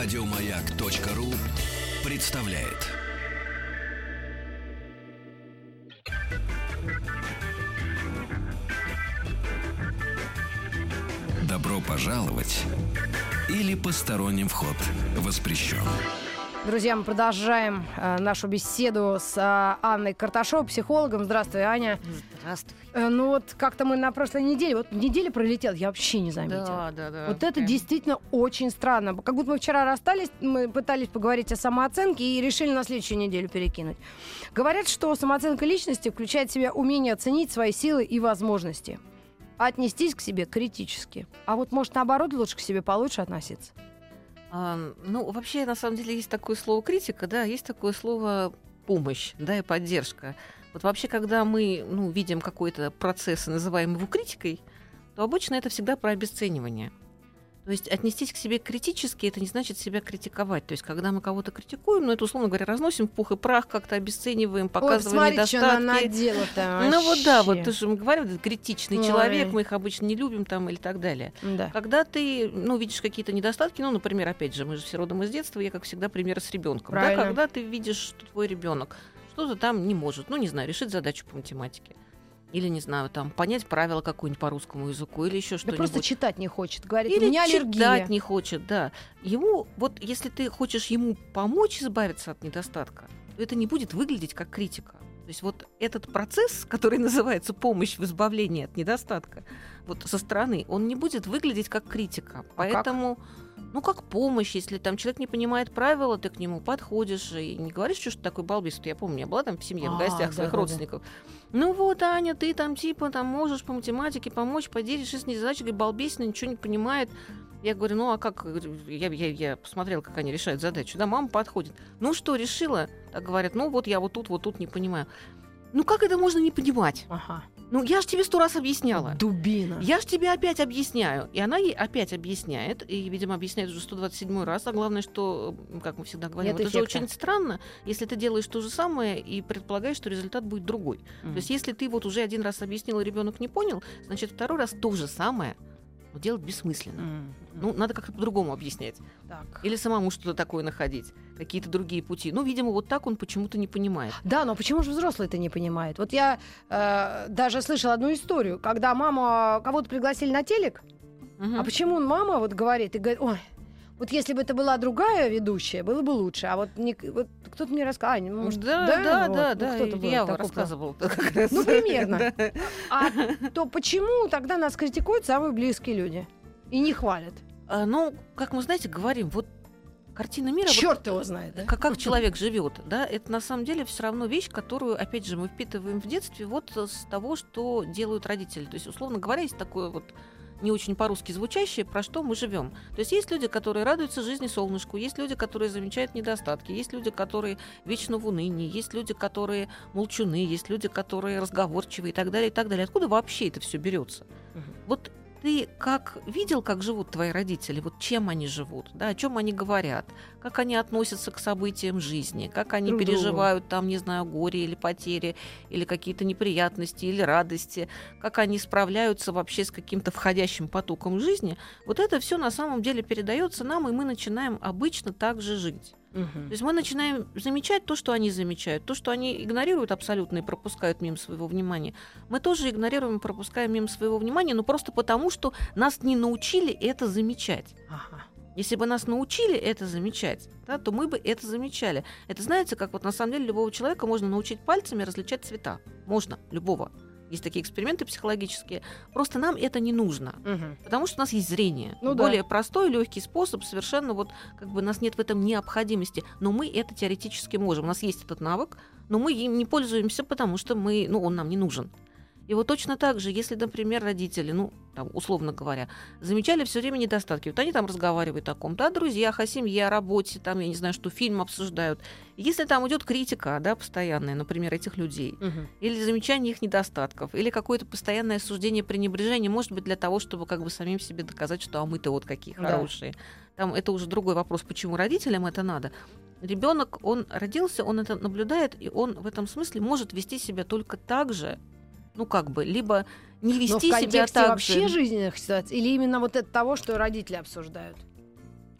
Радиомаяк.ру представляет. Добро пожаловать или посторонним вход воспрещен. Друзья, мы продолжаем э, нашу беседу с э, Анной Карташовой, психологом. Здравствуй, Аня. Здравствуй. Э, ну вот как-то мы на прошлой неделе, вот неделя пролетела, я вообще не заметила. Да, да, да. Вот это Прям. действительно очень странно. Как будто мы вчера расстались, мы пытались поговорить о самооценке и решили на следующую неделю перекинуть. Говорят, что самооценка личности включает в себя умение оценить свои силы и возможности. Отнестись к себе критически. А вот, может, наоборот, лучше к себе получше относиться. Ну, вообще, на самом деле, есть такое слово критика, да, есть такое слово помощь, да, и поддержка. Вот вообще, когда мы, ну, видим какой-то процесс и называем его критикой, то обычно это всегда про обесценивание. То есть отнестись к себе критически, это не значит себя критиковать. То есть когда мы кого-то критикуем, ну это, условно говоря, разносим в пух и прах, как-то обесцениваем, показываем Ой, недостатки. что она надела-то Ну вот да, вот то, что мы говорим, критичный Ой. человек, мы их обычно не любим там или так далее. Да. Когда ты, ну, видишь какие-то недостатки, ну, например, опять же, мы же все родом из детства, я, как всегда, пример с ребенком. Да, когда ты видишь, что твой ребенок что-то там не может, ну, не знаю, решить задачу по математике. Или, не знаю, там, понять правила какое-нибудь по русскому языку, или еще Да что-нибудь. просто читать не хочет. Говорит, Или у меня аллергия. читать не хочет, да. Ему, вот если ты хочешь ему помочь избавиться от недостатка, то это не будет выглядеть как критика. То есть вот этот процесс, который называется помощь в избавлении от недостатка, вот со стороны, он не будет выглядеть как критика. А как? Поэтому, ну, как помощь, если там человек не понимает правила, ты к нему подходишь и не говоришь, что ты такой балбес. Я помню, я была там в семье, в А, гостях своих да-да-да. родственников. Ну вот, Аня, ты там типа там можешь по математике помочь, поделишь с ней говорит, балбесина, ничего не понимает. Я говорю, ну а как? Я, я, я посмотрела, как они решают задачу. Да, мама подходит. Ну что, решила? Так говорят, ну вот я вот тут, вот тут не понимаю. Ну как это можно не понимать? Ага. Ну я же тебе сто раз объясняла. Дубина. Я же тебе опять объясняю. И она ей опять объясняет, и, видимо, объясняет уже 127 раз. А главное, что, как мы всегда говорим, Нет это же эффекта. очень странно, если ты делаешь то же самое и предполагаешь, что результат будет другой. Мгм. То есть, если ты вот уже один раз объяснил, и ребенок не понял, значит, второй раз то же самое делать бессмысленно. М. Ну, надо как-то по-другому объяснять. так. Или самому что-то такое находить, какие-то другие пути. Ну, видимо, вот так он почему-то не понимает. Да, но почему же взрослый это не понимает? Вот я э, даже слышала одну историю, когда мама кого-то пригласили на телек, Мгм. а почему мама вот говорит и говорит, ой, вот если бы это была другая ведущая, было бы лучше. А вот, не, вот кто-то мне рассказал, Аня, ну, может, да, да, ну, да, вот, ну, да, кто-то я раз. Ну, примерно. Да. А то почему тогда нас критикуют самые близкие люди и не хвалят? А, Ну, как мы, знаете, говорим, вот картина мира, вот Черт его знает, да? как, как человек живет, да, это на самом деле все равно вещь, которую, опять же, мы впитываем в детстве вот с того, что делают родители. То есть, условно говоря, есть такое вот не очень по-русски звучащее, про что мы живем. То есть есть люди, которые радуются жизни солнышку, есть люди, которые замечают недостатки, есть люди, которые вечно в унынии, есть люди, которые молчуны, есть люди, которые разговорчивые и так далее, и так далее. Откуда вообще это все берется? Вот ты как видел, как живут твои родители, вот чем они живут, да, о чем они говорят, как они относятся к событиям жизни, как они Друг к другу. переживают там, не знаю, горе или потери, или какие-то неприятности, или радости, как они справляются вообще с каким-то входящим потоком жизни, вот это все на самом деле передается нам, и мы начинаем обычно так же жить. То Мгм. есть мы начинаем замечать то, что они замечают, то, что они игнорируют абсолютно и пропускают мимо своего внимания. Мы тоже игнорируем и пропускаем мимо своего внимания, но просто потому, что нас не научили это замечать. Ага. Если бы нас научили это замечать, да, то мы бы это замечали. Это знаете, как вот на самом деле любого человека можно научить пальцами различать цвета. Можно, любого. Есть такие эксперименты психологические. Просто нам это не нужно. Мгм. Потому что у нас есть зрение. Ну да. Более простой, легкий способ, совершенно вот как бы у нас нет в этом необходимости. Но мы это теоретически можем. У нас есть этот навык, но мы им не пользуемся, потому что мы, ну, он нам не нужен. И вот точно так же, если, например, родители, ну, там, условно говоря, замечали все время недостатки, вот они там разговаривают о ком-то, о друзьях, о семье, о работе, там, я не знаю, что фильм обсуждают. Если там идет критика, да, постоянная, например, этих людей, Мгм. или замечание их недостатков, или какое-то постоянное осуждение, пренебрежение, может быть, для того, чтобы как бы самим себе доказать, что а мы-то вот какие Да. хорошие. Там это уже другой вопрос, почему родителям это надо. Ребенок, он родился, он это наблюдает, и он в этом смысле может вести себя только так же, ну как бы, либо не Но в вести себя так вообще же. жизненных ситуаций или именно вот это того, что родители обсуждают?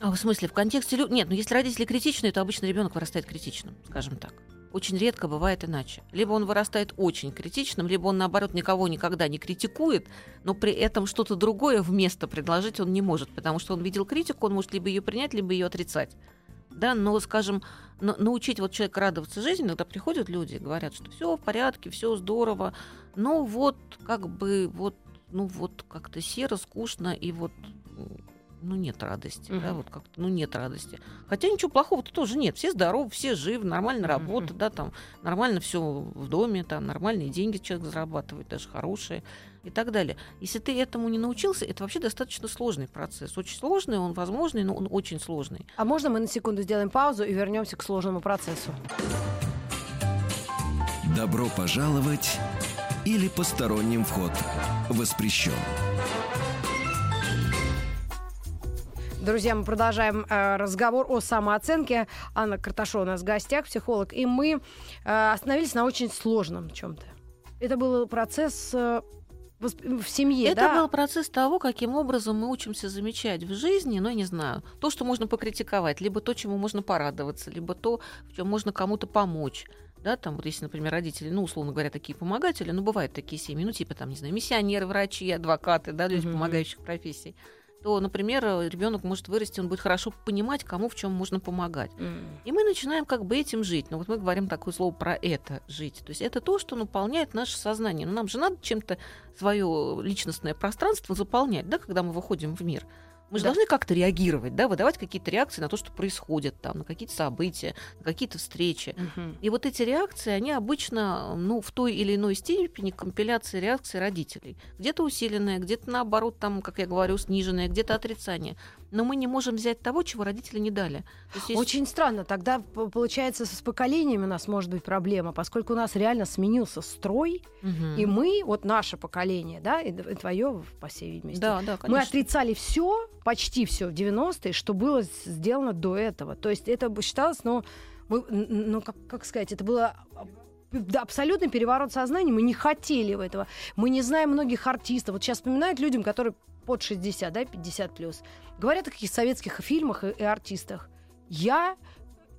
А в смысле, в контексте... лю- Нет, ну если родители критичные, то обычно ребенок вырастает критичным, скажем так. Очень редко бывает иначе. Либо он вырастает очень критичным, либо он, наоборот, никого никогда не критикует, но при этом что-то другое вместо предложить он не может, потому что он видел критику, он может либо ее принять, либо ее отрицать. Да, но, скажем, на- научить вот человека радоваться жизни, иногда приходят люди и говорят, что все в порядке, все здорово, но вот как бы вот, ну вот как-то серо, скучно и вот ну нет радости, да, Мгм. вот как-то, ну нет радости. Хотя ничего плохого-то тоже нет. Все здоровы, все живы, нормально Мгм. работа, да, там нормально все в доме, там нормальные деньги человек зарабатывает, даже хорошие и так далее. Если ты этому не научился, это вообще достаточно сложный процесс. Очень сложный, он возможный, но он очень сложный. А можно мы на секунду сделаем паузу и вернемся к сложному процессу? Добро пожаловать или посторонним вход воспрещен. Друзья, мы продолжаем э, разговор о самооценке. Анна Карташова у нас в гостях, психолог. И мы э, остановились на очень сложном чем-то. Это был процесс э, в семье, Это да? был процесс того, каким образом мы учимся замечать в жизни, ну, я не знаю, то, что можно покритиковать, либо то, чему можно порадоваться, либо то, в чем можно кому-то помочь. Да, там вот если, например, родители, ну, условно говоря, такие помогатели, ну, бывают такие семьи, ну, типа там, не знаю, миссионеры, врачи, адвокаты, да, люди Мгм. помогающих профессий, то, например, ребенок может вырасти, он будет хорошо понимать, кому в чем можно помогать. М. И мы начинаем как бы этим жить. Но вот мы говорим такое слово про это жить. То есть это то, что наполняет наше сознание. Но нам же надо чем-то свое личностное пространство заполнять, да, когда мы выходим в мир. Мы же Да. должны как-то реагировать, да, выдавать какие-то реакции на то, что происходит там, на какие-то события, на какие-то встречи. Мгм. И вот эти реакции, они обычно, ну, в той или иной степени компиляции реакций родителей. Где-то усиленная, где-то наоборот, там, как я говорю, сниженная, где-то отрицание. Но мы не можем взять того, чего родители не дали. Есть есть- Очень странно. Тогда, получается, с поколениями у нас может быть проблема, поскольку у нас реально сменился строй, Мгм. и мы, вот наше поколение, да, и твое, по всей видимости, Да, да, мы отрицали все, почти все в 90-е, что было сделано до этого. То есть это считалось, ну, мы, ну как, как сказать, это было да, абсолютный переворот сознания. Мы не хотели этого. Мы не знаем многих артистов. Вот сейчас вспоминают людям, которые под 60, да, 50 плюс. Говорят о каких советских фильмах и, и артистах. Я,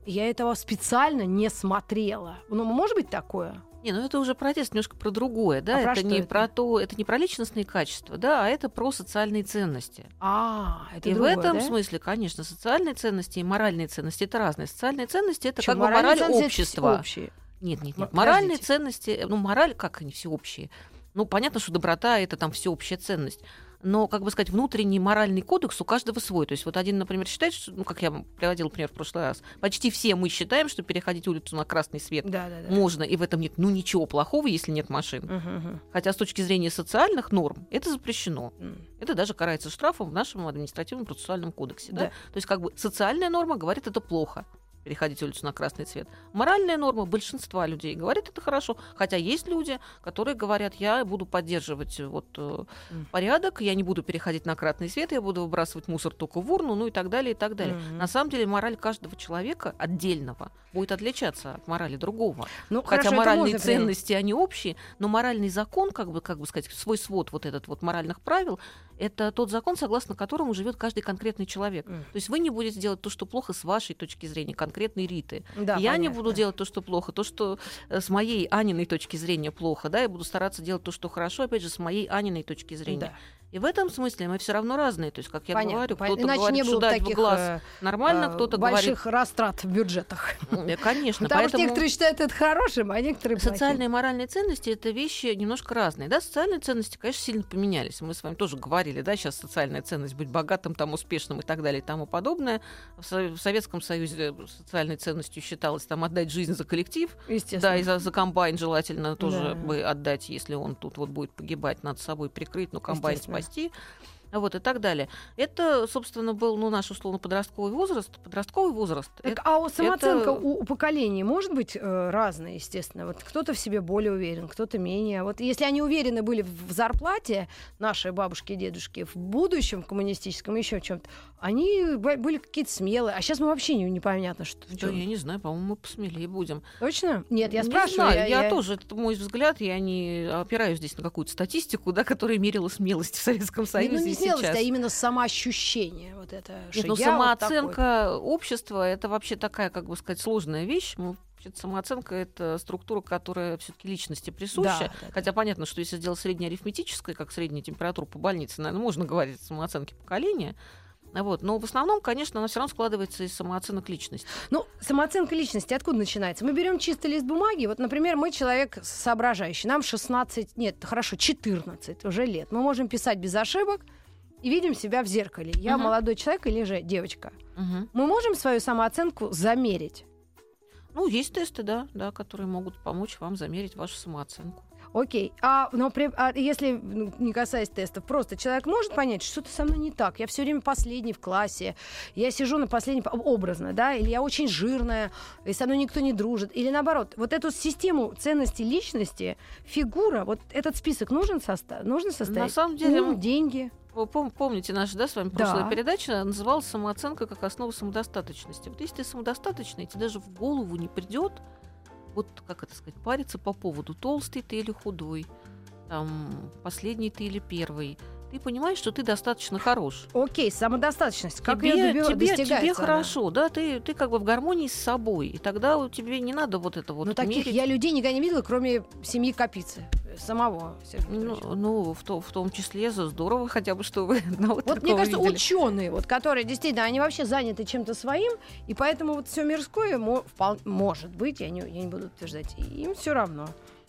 я этого специально не смотрела. Ну, может быть такое? Не, ну это уже протест немножко про другое, да? А про это что не это? про то, это не про личностные качества, да, а это про социальные ценности. А, это и другое, в этом да? смысле, конечно, социальные ценности и моральные ценности это разные. Социальные ценности это Чё, как бы моральные мораль общества. общие. Нет, нет, нет. Моральные подождите. ценности, ну мораль, как они всеобщие. Ну, понятно, что доброта это там всеобщая ценность. Но, как бы сказать, внутренний моральный кодекс у каждого свой. То есть вот один, например, считает, что, ну, как я приводила пример в прошлый раз, почти все мы считаем, что переходить улицу на красный свет Да, да, да. можно, и в этом нет ну ничего плохого, если нет машин. Мгм, мгм. Хотя с точки зрения социальных норм это запрещено. М. Это даже карается штрафом в нашем административном процессуальном кодексе. Да? Да. То есть как бы социальная норма говорит, это плохо переходить улицу на красный цвет. Моральная норма большинства людей говорит, это хорошо. Хотя есть люди, которые говорят, я буду поддерживать э, вот, э, порядок, я не буду переходить на красный свет, я буду выбрасывать мусор только в урну, ну и так далее, и так далее. Мгм. На самом деле мораль каждого человека отдельного будет отличаться от морали другого. Ну, Хотя хорошо, моральные можно принять. ценности, они общие, но моральный закон, как бы, как бы сказать, свой свод вот этот вот моральных правил, это тот закон, согласно которому живет каждый конкретный человек. М. То есть вы не будете делать то, что плохо с вашей точки зрения, конкретной Риты. Да, я не понятно. буду делать то, что плохо, то, что э, с моей Аниной точки зрения плохо, да, я буду стараться делать то, что хорошо, опять же, с моей Аниной точки зрения. Да. И в этом смысле мы все равно разные. То есть, как я Понятно, говорю, кто-то Иначе говорит, не что было дать в таких глаз э, нормально, э, кто-то говорит... больших растрат в бюджетах. Э, Конечно, Потому что поэтому... некоторые считают это хорошим, а некоторые. Социальные и моральные ценности это вещи немножко разные. Да, социальные ценности, конечно, сильно поменялись. Мы с вами тоже говорили, да, сейчас социальная ценность быть богатым, там, успешным и так далее и тому подобное. В Со- в Советском Союзе социальной ценностью считалось там отдать жизнь за коллектив. Естественно. Да, и за, за комбайн желательно тоже Да. бы отдать, если он тут вот будет погибать, над собой прикрыть, но комбайн. Спасти. Вот и так далее. Это, собственно, был ну, наш условно подростковый возраст. Подростковый возраст. Так, а у самооценка это- у, у поколений может быть э, разная, естественно. Вот кто-то в себе более уверен, кто-то менее. Вот если они уверены были в зарплате, наши бабушки и дедушки, в будущем, в коммунистическом, еще в чем-то, они были какие-то смелые. А сейчас мы вообще не, непонятно, что. в Да, я не знаю, по-моему, мы посмелее будем. Точно? Нет, я Не спрашиваю. знаю, я, тоже, это мой взгляд, я не опираюсь здесь на какую-то статистику, да, которая мерила смелость в Советском Союзе. ну, не смелость, сейчас. а именно самоощущение. Вот это, Нет, ну, я вот самооценка общества это вообще такая, как бы сказать, сложная вещь. Ну, самооценка это структура, которая все-таки личности присуща. Да, да, да. Хотя понятно, что если сделать среднеарифметическое, как средняя температура по больнице, наверное, можно говорить о самооценке поколения. Вот. Но в основном, конечно, она все равно складывается из самооценок личности. Ну, самооценка личности откуда начинается? Мы берем чистый лист бумаги. Вот, например, мы человек соображающий. Нам 16, нет, хорошо, 14 уже лет. Мы можем писать без ошибок и видим себя в зеркале. Я Мгм. молодой человек или же девочка. Мгм. Мы можем свою самооценку замерить. Ну, есть тесты, да, да, которые могут помочь вам замерить вашу самооценку. Окей. А, но при- а если, ну, не касаясь тестов, просто человек может понять, что что-то со мной не так. Я все время последний в классе. Я сижу на последнем по- образно, да, или я очень жирная, и со мной никто не дружит. Или наоборот, вот эту систему ценностей личности, фигура, вот этот список нужен состав, нужно составить? На самом деле, Ум, деньги. Вы пом- помните наша, да, с вами Да. прошлая передача называлась самооценка как основа самодостаточности. Вот если ты самодостаточный, тебе даже в голову не придет, вот как это сказать, париться по поводу толстый ты или худой, там последний ты или первый. Ты понимаешь, что ты достаточно хорош. Окей, самодостаточность. Как тебе, ее доби- тебе, тебе она? хорошо, да, ты, ты как бы в гармонии с собой, и тогда у тебе не надо вот это вот Ну, таких мерить. я людей никогда не видела, кроме семьи Капицы. Самого Сергея Ну, ну, в, то- в том числе за здорово хотя бы, что вы одного Вот мне кажется, ученые, вот, которые действительно, они вообще заняты чем-то своим, и поэтому вот все мирское мо- впол- может быть, я не, я не буду утверждать, им все равно.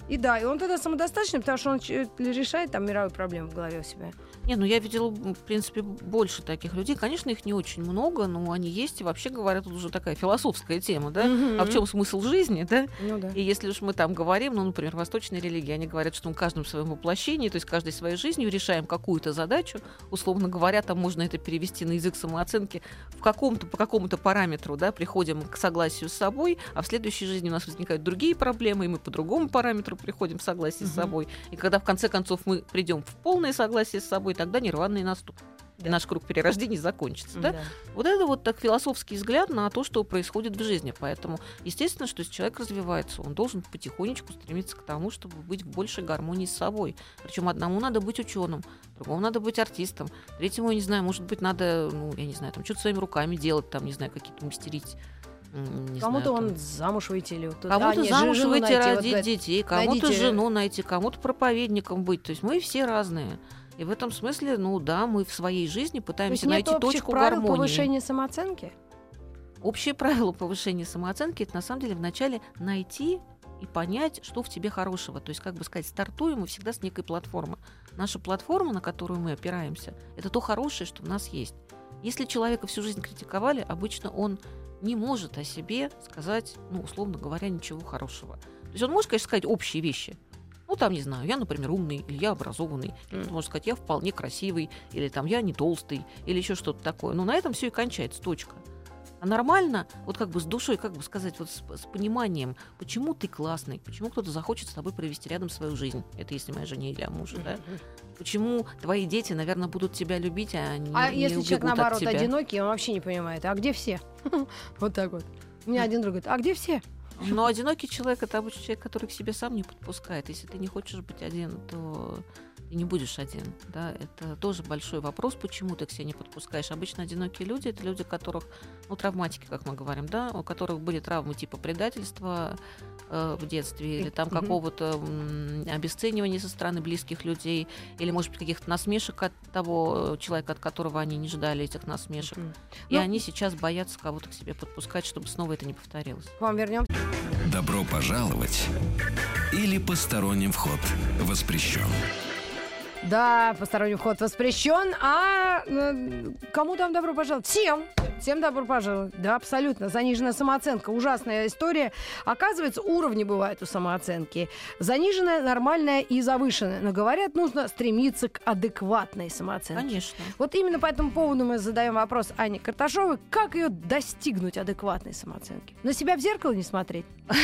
И да, и он тогда самодостаточный, потому что он решает там мировые проблемы в голове у себя. Не, ну я видела, в принципе, больше таких людей. Конечно, их не очень много, но они есть. И вообще говоря, тут уже такая философская тема, да? А в чем смысл жизни, да? Ну да. И если уж мы там говорим, ну, например, восточные религии, они говорят, что мы каждым в своем воплощении, то есть каждой своей жизнью решаем какую-то задачу, условно говоря, там можно это перевести на язык самооценки, в каком-то, по какому-то параметру, да, приходим к согласию с собой, а в следующей жизни у нас возникают другие проблемы, и мы по другому параметру приходим в согласие с Мгм. собой. И когда в конце концов мы придем в полное согласие с собой, тогда нирвана и наступит. И наш круг перерождений закончится. Да? Да. Вот это вот так философский взгляд на то, что происходит в жизни. Поэтому, естественно, что если человек развивается, он должен потихонечку стремиться к тому, чтобы быть в большей гармонии с собой. Причем одному надо быть ученым, другому надо быть артистом, третьему, я не знаю, может быть, надо, ну, я не знаю, там что-то своими руками делать, там, не знаю, какие-то мастерить. Кому-то он там. замуж выйти или вот тут- Кому-то а, замуж выйти, найти, вот родить говорит, детей, кому-то жену найти, кому-то проповедником быть. То есть мы все разные. И в этом смысле, ну да, мы в своей жизни То есть пытаемся нет найти общих точку правил гармонии. повышения самооценки? Общее правило повышения самооценки это на самом деле вначале найти и понять, что в тебе хорошего. То есть, как бы сказать, стартуем мы всегда с некой платформы. Наша платформа, на которую мы опираемся, это то хорошее, что у нас есть. Если человека всю жизнь критиковали, обычно он не может о себе сказать, ну, условно говоря, ничего хорошего. То есть он может, конечно, сказать общие вещи. Ну, там, не знаю, я, например, умный, или я образованный, или может сказать, я вполне красивый, или там я не толстый, или еще что-то такое. Но на этом все и кончается, точка. А нормально, вот как бы с душой, как бы сказать, вот с, с пониманием, почему ты классный, почему кто-то захочет с тобой провести рядом свою жизнь. Это если моя жене или о муже, да? Почему твои дети, наверное, будут тебя любить, а не А не если человек, от наоборот, одинокий, он вообще не понимает, а где все? Вот так вот. У меня один друг говорит, а где все? Но одинокий человек это обычно человек, который к себе сам не подпускает. Если ты не хочешь быть один, то ты не будешь один. Да? Это тоже большой вопрос, почему ты к себе не подпускаешь. Обычно одинокие люди это люди, которых, ну, травматики, как мы говорим, да, у которых были травмы типа предательства э, в детстве, или там какого-то м, обесценивания со стороны близких людей, или, может быть, каких-то насмешек от того э, человека, от которого они не ждали этих насмешек. Мгм. И Ну- они сейчас боятся кого-то к себе подпускать, чтобы снова это не повторилось. К вам вернем. Добро пожаловать или посторонним вход воспрещен. Да, посторонний вход воспрещен, а э, кому там добро пожаловать? Всем. Всем добро пожаловать. Да, абсолютно. Заниженная самооценка. Ужасная история. Оказывается, уровни бывают у самооценки. Заниженная, нормальная и завышенная. Но говорят, нужно стремиться к адекватной самооценке. Конечно. Вот именно по этому поводу мы задаем вопрос Ане Карташовой, как ее достигнуть адекватной самооценки? На себя в зеркало не смотреть?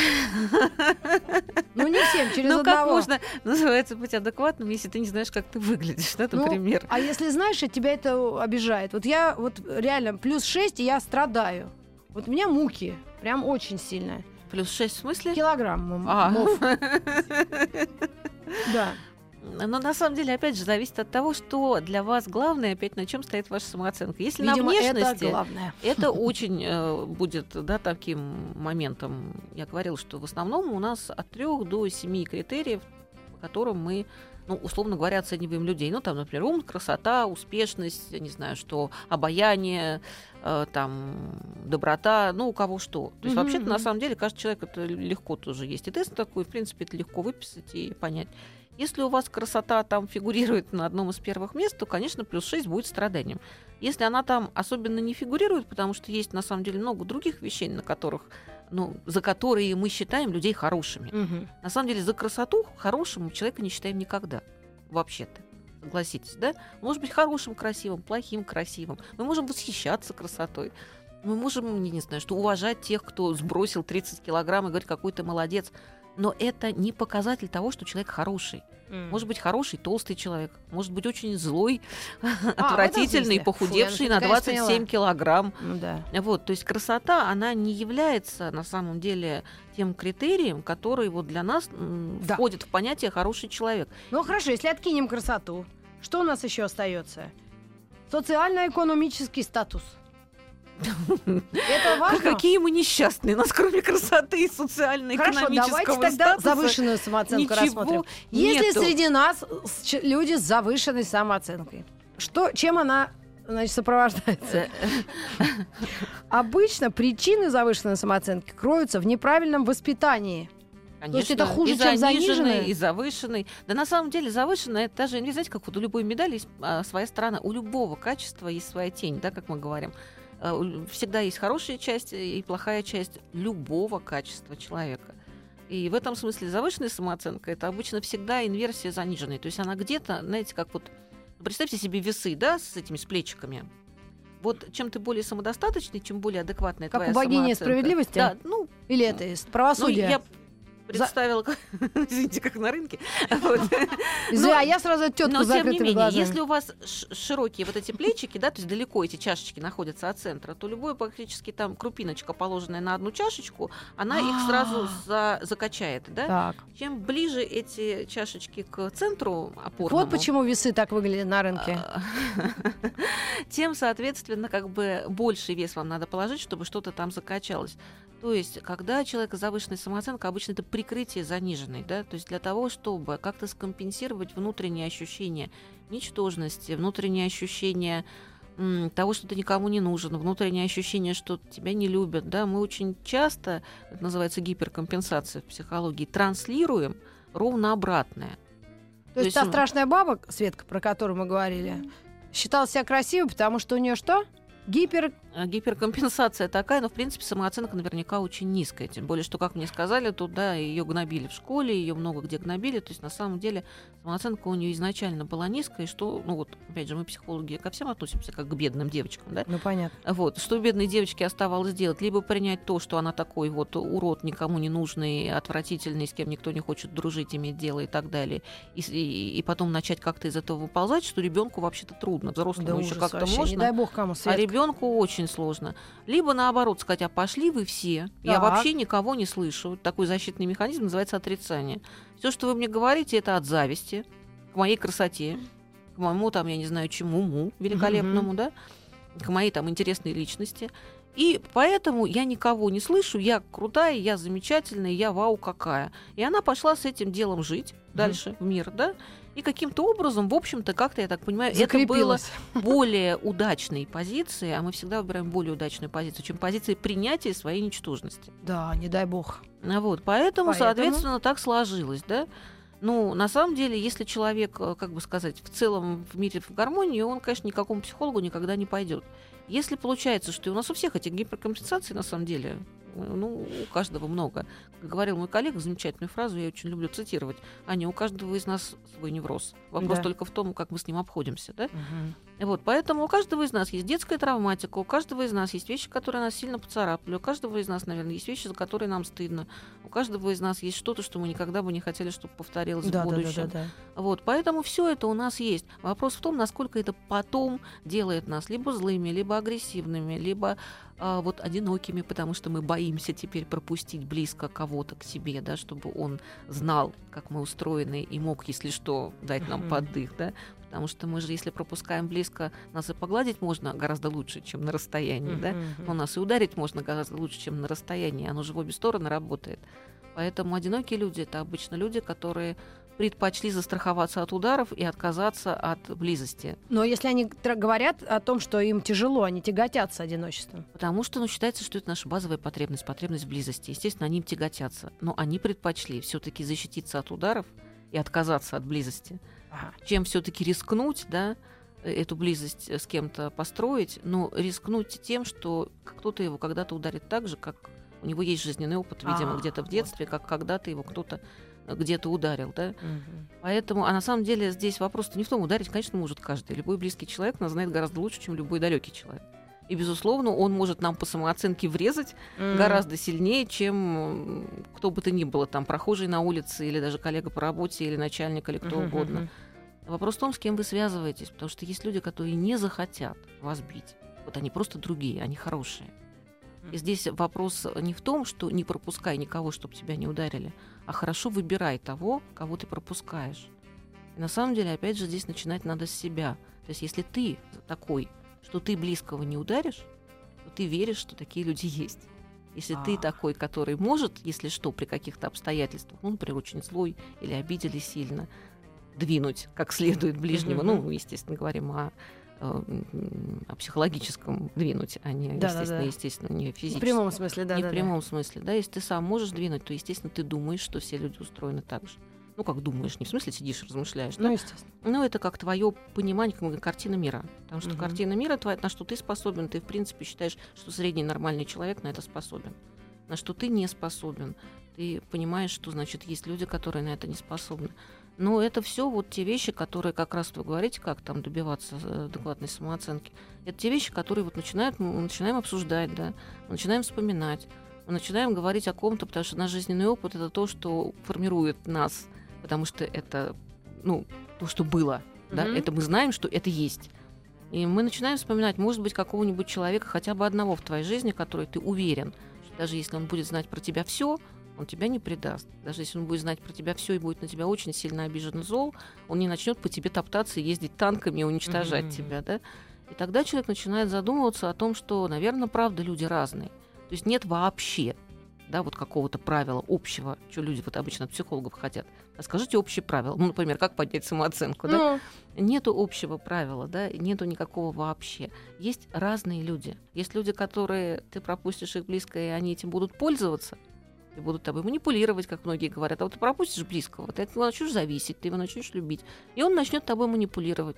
Ну, не всем, через ну, как одного. можно, называется, быть адекватным, если ты не знаешь, как ты выглядишь, да, Ну, например? А если знаешь, и тебя это обижает. Вот я вот реально плюс 6, и я страдаю. Вот у меня муки. Прям очень сильно. Плюс 6 в смысле? Килограмм А. мов. Да. Но на самом деле, опять же, зависит от того, что для вас главное, опять на чем стоит ваша самооценка. Если Видимо, на внешности, это главное. это очень э, будет да, таким моментом. Я говорила, что в основном у нас от трех до семи критериев, по которым мы ну, условно говоря, оцениваем людей. Ну, там, например, ум, красота, успешность, я не знаю, что обаяние, э, там, доброта, ну, у кого что. То есть, Мгм, вообще-то, на самом деле, каждый человек это легко тоже есть. И тест такой, в принципе, это легко выписать и понять. Если у вас красота там фигурирует на одном из первых мест, то, конечно, плюс 6 будет страданием. Если она там особенно не фигурирует, потому что есть, на самом деле, много других вещей, на которых, ну, за которые мы считаем людей хорошими. Мгм. На самом деле за красоту хорошим человека не считаем никогда. Вообще-то. Согласитесь, да? Может быть хорошим красивым, плохим красивым. Мы можем восхищаться красотой. Мы можем, не, не знаю, что уважать тех, кто сбросил 30 килограмм и говорит, какой ты молодец. Но это не показатель того, что человек хороший. М. Может быть хороший, толстый человек. Может быть очень злой, этом отвратительный, похудевший Фу, на наконец, 27 поняла. килограмм. Ну да. Вот, то есть красота, она не является на самом деле тем критерием, который вот для нас Да. входит в понятие хороший человек. Ну хорошо, если откинем красоту, что у нас еще остается? Социально-экономический статус. Это важно? Какие мы несчастные, у нас кроме красоты и социально-экономического Хорошо, давайте тогда завышенную самооценку рассмотрим. Если среди нас люди с завышенной самооценкой, что, чем она значит, сопровождается? Обычно причины завышенной самооценки кроются в неправильном воспитании. Конечно, есть это хуже, и чем заниженный, и завышенный. Да на самом деле завышенное, это даже, знаете, как вот у любой медали есть а, своя сторона, у любого качества есть своя тень, да, как мы говорим. У- Всегда есть хорошая часть и плохая часть любого качества человека. И в этом смысле завышенная самооценка это обычно всегда инверсия заниженной. То есть она где-то, знаете, как вот представьте себе весы, да, с этими с плечиками. Вот чем ты более самодостаточный, чем более адекватная Как твоя самооценка. справедливости? Да, ну, Или это из ну, я представила, как- извините, как на рынке. Вот. Извини, ну, а я сразу тетку Но тем не менее, глазами. если у вас широкие вот эти плечики, да, то есть далеко эти чашечки находятся от центра, то любой практически там крупиночка, положенная на одну чашечку, она их сразу за- закачает, да. Так. Чем ближе эти чашечки к центру опорному, Вот почему весы так выглядят на рынке. а, тем, соответственно, как бы больше вес вам надо положить, чтобы что-то там закачалось. То есть, когда человека завышенная самооценка, обычно это прикрытие заниженной, да, то есть для того, чтобы как-то скомпенсировать внутреннее ощущение ничтожности, внутреннее ощущение того, что ты никому не нужен, внутреннее ощущение, что тебя не любят, да, мы очень часто, это называется гиперкомпенсация в психологии, транслируем ровно обратное. То есть есть, та ну- страшная баба, Светка, про которую мы говорили, считала себя красивой, потому что у нее что? Гипер... А, Гиперкомпенсация такая, но в принципе самооценка наверняка очень низкая. Тем более, что, как мне сказали, тут да, ее гнобили в школе, ее много где гнобили. То есть на самом деле самооценка у нее изначально была низкая, что, ну вот, опять же, мы психологи ко всем относимся как к бедным девочкам, да? Ну, понятно. Вот, что бедной девочке оставалось делать? Либо принять то, что она такой вот урод, никому не нужный, отвратительный, с кем никто не хочет дружить, иметь дело и так далее. И, и- и потом начать как-то из этого выползать, что ребенку вообще-то трудно. Взрослому Да еще как-то можно. Не дай бог кому, А ребенку очень сложно. Либо наоборот сказать, а пошли вы все. Я Так. вообще никого не слышу. Такой защитный механизм называется отрицание. Все, что вы мне говорите, это от зависти к моей красоте, к моему там, я не знаю, чему, уму великолепному, да, к моей там интересной личности. И поэтому я никого не слышу, я крутая, я замечательная, я вау какая. И она пошла с этим делом жить дальше в мир, да, и каким-то образом, в общем-то, как-то, я так понимаю, это было более удачной позиции, а мы всегда выбираем более удачную позицию, чем позиции принятия своей ничтожности. Да, не дай бог. А Вот, поэтому, Поэтому? соответственно, так сложилось, да. Ну, на самом деле, если человек, э, как бы сказать, в целом в мире в гармонии, он, конечно, никакому психологу никогда не пойдет. Если получается, что у нас у всех этих гиперкомпенсаций, на самом деле, ну, у каждого много. Как говорил мой коллега, замечательную фразу, я очень люблю цитировать. Аня, у каждого из нас свой невроз. Вопрос Да. только в том, как мы с ним обходимся, да? Вот, поэтому у каждого из нас есть детская травматика, у каждого из нас есть вещи, которые нас сильно поцарапали, у каждого из нас, наверное, есть вещи, за которые нам стыдно, у каждого из нас есть что-то, что мы никогда бы не хотели, чтобы повторилось Да, в да, да, будущем. да, да. Вот, поэтому все это у нас есть. Вопрос в том, насколько это потом делает нас либо злыми, либо агрессивными, либо а, вот одинокими, потому что мы боимся теперь пропустить близко кого-то к себе, да, чтобы он знал, как мы устроены и мог, если что, дать нам Мгм. поддых, да. Потому что мы же, если пропускаем близко, нас и погладить можно гораздо лучше, чем на расстоянии, да. Мгм, Но нас и ударить можно гораздо лучше, чем на расстоянии. Оно же в обе стороны работает. Поэтому одинокие люди это обычно люди, которые предпочли застраховаться от ударов и отказаться от близости. Но если они говорят о том, что им тяжело, они тяготятся одиночеством. Потому что ну, считается, что это наша базовая потребность, потребность в близости. Естественно, они им тяготятся. Но они предпочли все-таки защититься от ударов и отказаться от близости. Чем все-таки рискнуть, да, эту близость э, с кем-то построить, но рискнуть тем, что кто-то его когда-то ударит так же, как у него есть жизненный опыт, видимо, А, где-то в вот. детстве, как когда-то его кто-то э, где-то ударил, да. Мгм. Поэтому, а на самом деле здесь вопрос-то не в том, ударить, конечно, может каждый. Любой близкий человек нас знает гораздо лучше, чем любой далекий человек. И, безусловно, он может нам по самооценке врезать М. гораздо сильнее, чем кто бы то ни было, там, прохожий на улице, или даже коллега по работе, или начальник, или кто Мгм, угодно. Вопрос в том, с кем вы связываетесь, потому что есть люди, которые не захотят вас бить. Вот они просто другие, они хорошие. И здесь вопрос не в том, что не пропускай никого, чтобы тебя не ударили, а хорошо выбирай того, кого ты пропускаешь. И на самом деле, опять же, здесь начинать надо с себя. То есть, если ты такой, что ты близкого не ударишь, то ты веришь, что такие люди есть. Если ты А. такой, который может, если что, при каких-то обстоятельствах, ну, например, очень злой или обидели сильно, двинуть как следует ближнего, ну, естественно, говорим о, э, о психологическом двинуть, а не, Да-да-да. естественно, естественно, не В физическом прямом смысле, да, не да, в да. прямом смысле, да, если ты сам можешь двинуть, то, естественно, ты думаешь, что все люди устроены так же. Ну, как думаешь, не в смысле сидишь, размышляешь, Ну, да? естественно. Ну, это как твое понимание, как мы говорим, картина мира. Потому что Мгм. картина мира твоя, на что ты способен, ты, в принципе, считаешь, что средний нормальный человек на это способен. На что ты не способен. Ты понимаешь, что, значит, есть люди, которые на это не способны. Но это все вот те вещи, которые как раз вы говорите, как там добиваться э, адекватной самооценки. Это те вещи, которые вот начинают, мы начинаем обсуждать, да, мы начинаем вспоминать, мы начинаем говорить о ком-то, потому что наш жизненный опыт это то, что формирует нас, потому что это, ну, то, что было, да, Мгм. это мы знаем, что это есть. И мы начинаем вспоминать, может быть, какого-нибудь человека, хотя бы одного в твоей жизни, который ты уверен, что даже если он будет знать про тебя все, он тебя не предаст. Даже если он будет знать про тебя все и будет на тебя очень сильно обижен зол, он не начнет по тебе топтаться и ездить танками и уничтожать Мгм. тебя, да? И тогда человек начинает задумываться о том, что, наверное, правда, люди разные. То есть нет вообще да, вот какого-то правила общего, что люди вот обычно от психологов хотят. А скажите общее правило. Ну, например, как поднять самооценку, да? Ну, Нету общего правила, да, нету никакого вообще. Есть разные люди. Есть люди, которые ты пропустишь их близко, и они этим будут пользоваться, и будут тобой манипулировать, как многие говорят. А вот ты пропустишь близкого, ты от него начнешь зависеть, ты его начнешь любить, и он начнет тобой манипулировать.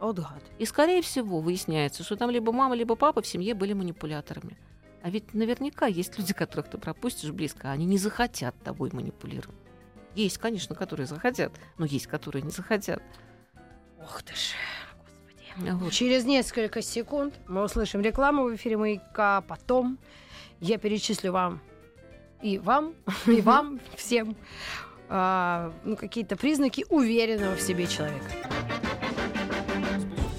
вот гад. И, скорее всего, выясняется, что там либо мама, либо папа в семье были манипуляторами. А ведь наверняка есть люди, которых ты пропустишь близко, а они не захотят тобой манипулировать. Есть, конечно, которые захотят, но есть, которые не захотят. Ох ты ж, господи. Вот. Через несколько секунд мы услышим рекламу в эфире «Маяка». Потом я перечислю вам и вам, и вам всем а, ну, какие-то признаки уверенного в себе человека.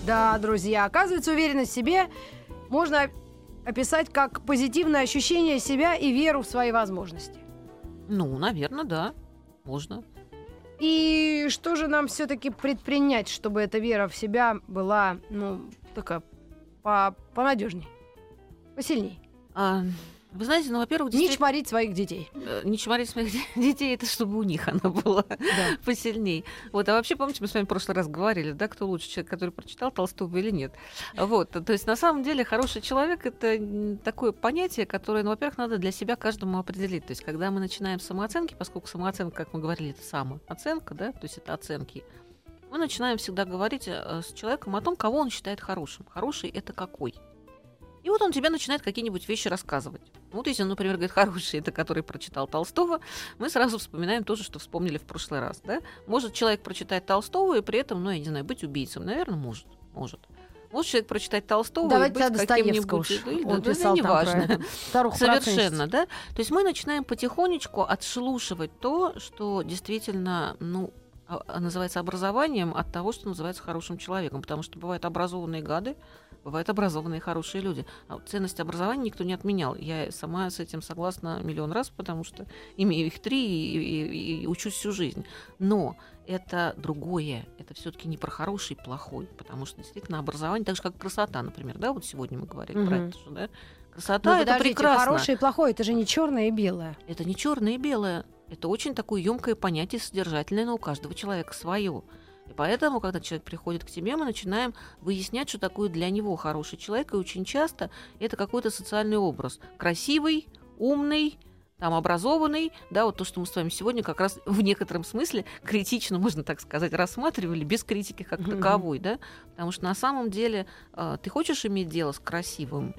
Да, друзья, оказывается, уверенность в себе можно описать как позитивное ощущение себя и веру в свои возможности. Ну, наверное, да, можно. И что же нам все-таки предпринять, чтобы эта вера в себя была, ну, такая по понадежней, посильней? А, вы знаете, ну, во-первых, Не действительно, чморить своих детей. э, не чморить своих де- детей, это чтобы у них она была Да. посильней. Вот, а вообще, помните, мы с вами в прошлый раз говорили, да, кто лучше, человек, который прочитал Толстого или нет. Вот, то есть, на самом деле, хороший человек — это такое понятие, которое, ну, во-первых, надо для себя каждому определить. То есть, когда мы начинаем с самооценки, поскольку самооценка, как мы говорили, это самооценка, да, то есть это оценки, мы начинаем всегда говорить э, с человеком о том, кого он считает хорошим. Хороший — это какой? И вот он тебе начинает какие-нибудь вещи рассказывать. Вот если он, например, говорит, хороший, это который прочитал Толстого, мы сразу вспоминаем то же, что вспомнили в прошлый раз. Да? Может человек прочитать Толстого и при этом, ну, я не знаю, быть убийцем? Наверное, может. может. Может человек прочитать Толстого Давайте и быть каким-нибудь... каким-нибудь... Он да, писал да, неважно. Совершенно, да. То есть мы начинаем потихонечку отшелушивать то, что действительно, ну, а- а называется образованием от того, что называется хорошим человеком. Потому что бывают образованные гады, бывают образованные хорошие люди. А вот ценность образования никто не отменял. Я сама с этим согласна миллион раз, потому что имею их три и, и- и учусь всю жизнь. Но это другое. Это все-таки не про хороший и плохой, потому что действительно образование, так же как красота, например, да, вот сегодня мы говорили про Мгм. это же, да. Красота Ну, это прекрасно. хорошее и плохое, это же не черное и белое. Это не черное и белое. Это очень такое емкое понятие, содержательное, но у каждого человека свое. И поэтому, когда человек приходит к тебе, мы начинаем выяснять, что такое для него хороший человек, и очень часто это какой-то социальный образ. Красивый, умный, там, образованный, да, вот то, что мы с вами сегодня как раз в некотором смысле критично, можно так сказать, рассматривали, без критики как таковой, да, потому что на самом деле э, ты хочешь иметь дело с красивым,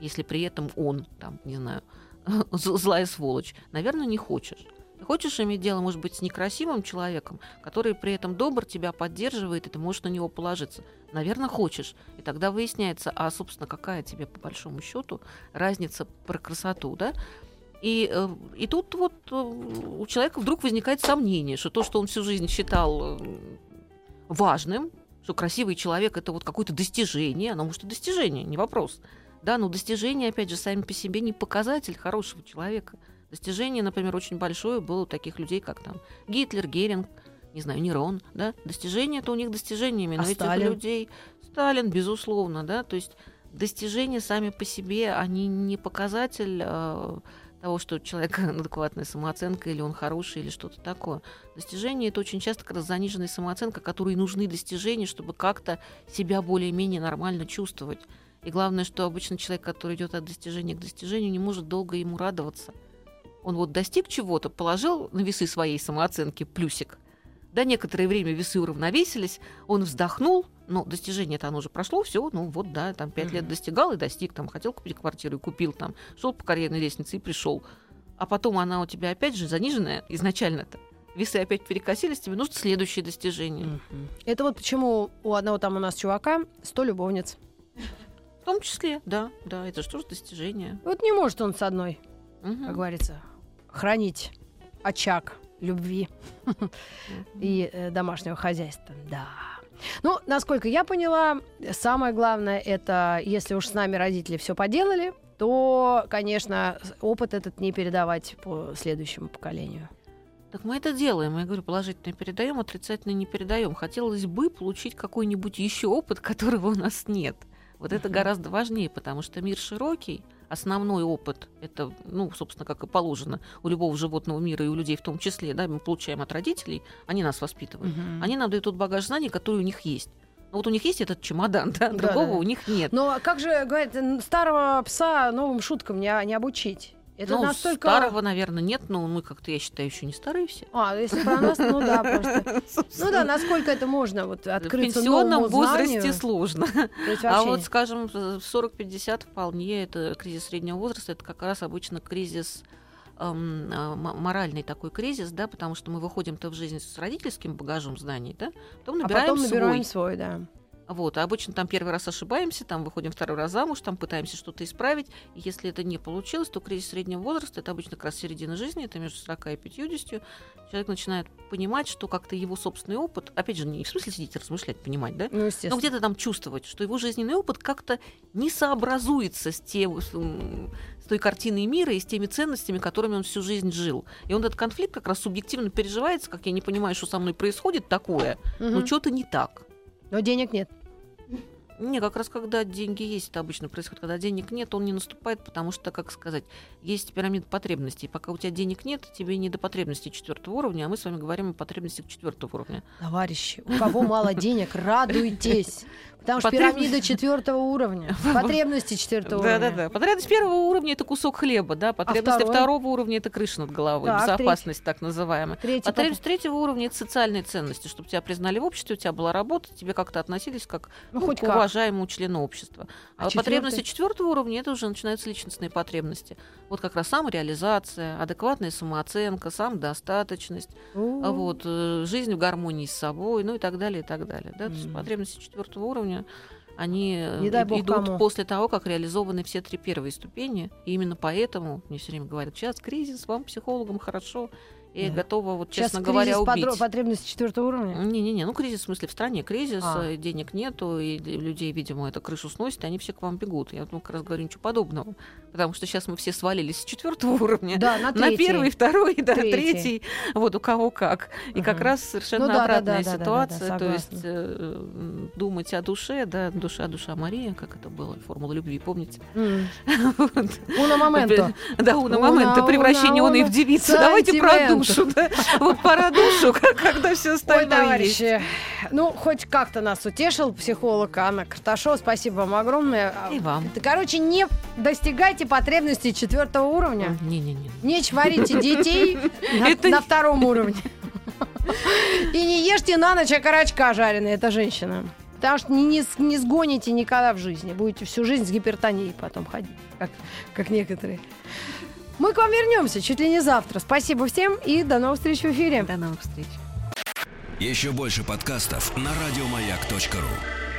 если при этом он, там, не знаю, злая сволочь, наверное, не хочешь. Хочешь иметь дело, может быть, с некрасивым человеком, который при этом добр, тебя поддерживает, и ты можешь на него положиться? Наверное, хочешь. И тогда выясняется, а, собственно, какая тебе, по большому счету, разница про красоту, да? И, э, и тут вот э, у человека вдруг возникает сомнение, что то, что он всю жизнь считал э, важным, что красивый человек это вот какое-то достижение, оно может и достижение, не вопрос. Да, но достижения, опять же, сами по себе не показатель хорошего человека. Достижение, например, очень большое было у таких людей, как там Гитлер, Геринг, не знаю, Нерон, да. Достижения это у них достижениями, но А этих Сталин? людей Сталин, безусловно, да, то есть достижения сами по себе, они не показатель э, того, что у человека адекватная самооценка, или он хороший, или что-то такое. Достижения это очень часто как раз заниженная самооценка, которой нужны достижения, чтобы как-то себя более-менее нормально чувствовать. И главное, что обычно человек, который идет от достижения к достижению, не может долго ему радоваться. Он вот достиг чего-то, положил на весы своей самооценки плюсик. Да, некоторое время весы уравновесились, он вздохнул, но достижение-то оно уже прошло, все, ну вот, да, там пять лет Мгм. достигал и достиг, там хотел купить квартиру и купил, там шел по карьерной лестнице и пришел. А потом она у тебя опять же заниженная изначально-то. Весы опять перекосились, тебе нужно следующее достижение. Это вот почему у одного там у нас чувака 100 любовниц. В том числе, да, да, это же тоже достижение. Вот не может он с одной, Мгм. как говорится, хранить очаг любви и э, домашнего хозяйства. Да. Ну, насколько я поняла, самое главное это, если уж с нами родители все поделали, то, конечно, опыт этот не передавать по следующему поколению. Так мы это делаем. Я говорю, положительно передаем, отрицательно не передаем. Хотелось бы получить какой-нибудь еще опыт, которого у нас нет. Вот это гораздо важнее, потому что мир широкий, основной опыт, это, ну, собственно, как и положено у любого животного мира и у людей в том числе, да, мы получаем от родителей, они нас воспитывают. Они нам дают тот багаж знаний, который у них есть. Ну, вот у них есть этот чемодан, да, Да, другого да. у них нет. Но как же, говорят, старого пса новым шуткам не, не обучить? Это ну, настолько... старого, наверное, нет, но мы как-то, я считаю, еще не старые все. А, если про нас, ну да, просто. Ну да, насколько это можно вот В открыться пенсионном новому возрасте сложно. А вот, скажем, в 40-50 вполне это кризис среднего возраста, это как раз обычно кризис эм, а, м- моральный такой кризис, да, потому что мы выходим-то в жизнь с родительским багажом знаний, да, потом а набираем потом набираем свой. свой, да. Вот, а обычно там первый раз ошибаемся, там выходим второй раз замуж, там пытаемся что-то исправить. И если это не получилось, то кризис среднего возраста, это обычно как раз середина жизни, это между 40 и 50. Человек начинает понимать, что как-то его собственный опыт, опять же, не в смысле сидеть и размышлять, понимать, да, Ну, естественно. но где-то там чувствовать, что его жизненный опыт как-то не сообразуется с, тем, с, той картиной мира и с теми ценностями, которыми он всю жизнь жил. И он этот конфликт как раз субъективно переживается, как я не понимаю, что со мной происходит такое, Мгм. но что-то не так. Но денег нет. Не, как раз когда деньги есть, это обычно происходит. Когда денег нет, он не наступает, потому что, как сказать, есть пирамида потребностей. Пока у тебя денег нет, тебе не до потребностей четвертого уровня, а мы с вами говорим о потребностях четвертого уровня. Товарищи, у кого мало денег, радуйтесь. Потому что Потреб- пирамида четвертого уровня. Потребности четвертого Да, уровня. да, да. Потребность первого уровня это кусок хлеба, да. Потребность второй? второго уровня это крыша над головой, Так, безопасность так называемая. Третий Потребность третьего уровня это социальные ценности, чтобы тебя признали в обществе, у тебя была работа, тебе как-то относились как Ну, ну, хоть к как. уважаемому члену общества. А А, потребности четвертого уровня это уже начинаются личностные потребности. Вот как раз самореализация, адекватная самооценка, самодостаточность, У. а вот э, жизнь в гармонии с собой, ну и так далее, и так далее. Да? То есть потребности четвертого уровня уровня, они э, Не дай бог идут кому. после того, как реализованы все три первые ступени. И именно поэтому мне все время говорят, сейчас кризис, вам, психологам, хорошо. И Да. готова, вот, Сейчас честно говоря, кризис убить. подро- потребности четвертого уровня. Не-не-не, ну кризис в смысле в стране кризис, А. э, денег нету, и людей, видимо, это крышу сносит, и они все к вам бегут. Я ну, как раз говорю ничего подобного, потому что сейчас мы все свалились с четвертого уровня Да, на на третий. первый, второй, да, Третий. третий, вот у кого как. И как Мгм. раз совершенно Ну да, да, обратная да, да, да, да, ситуация, то есть э, думать о душе, да, душа, душа Мария, как это было, формула любви, помните? Вот. Уна моменто. Да, уна превращения уна, уны в девицу. Давайте про Сантимент. Душу, да. Вот про душу, когда все Ой, остальное есть. товарищи, ну, хоть как-то нас утешил психолог Анна Карташова. Спасибо вам огромное. И вам. Это, короче, не достигайте потребностей четвертого уровня. Не-не-не. Не чварите детей на, втором уровне. И не ешьте на ночь окорочка жареные, это женщина. Потому что не, не не сгоните никогда в жизни. Будете всю жизнь с гипертонией потом ходить, как, как некоторые. Мы к вам вернемся чуть ли не завтра. Спасибо всем и до новых встреч в эфире. До новых встреч. Еще больше подкастов на радиомаяк.ру.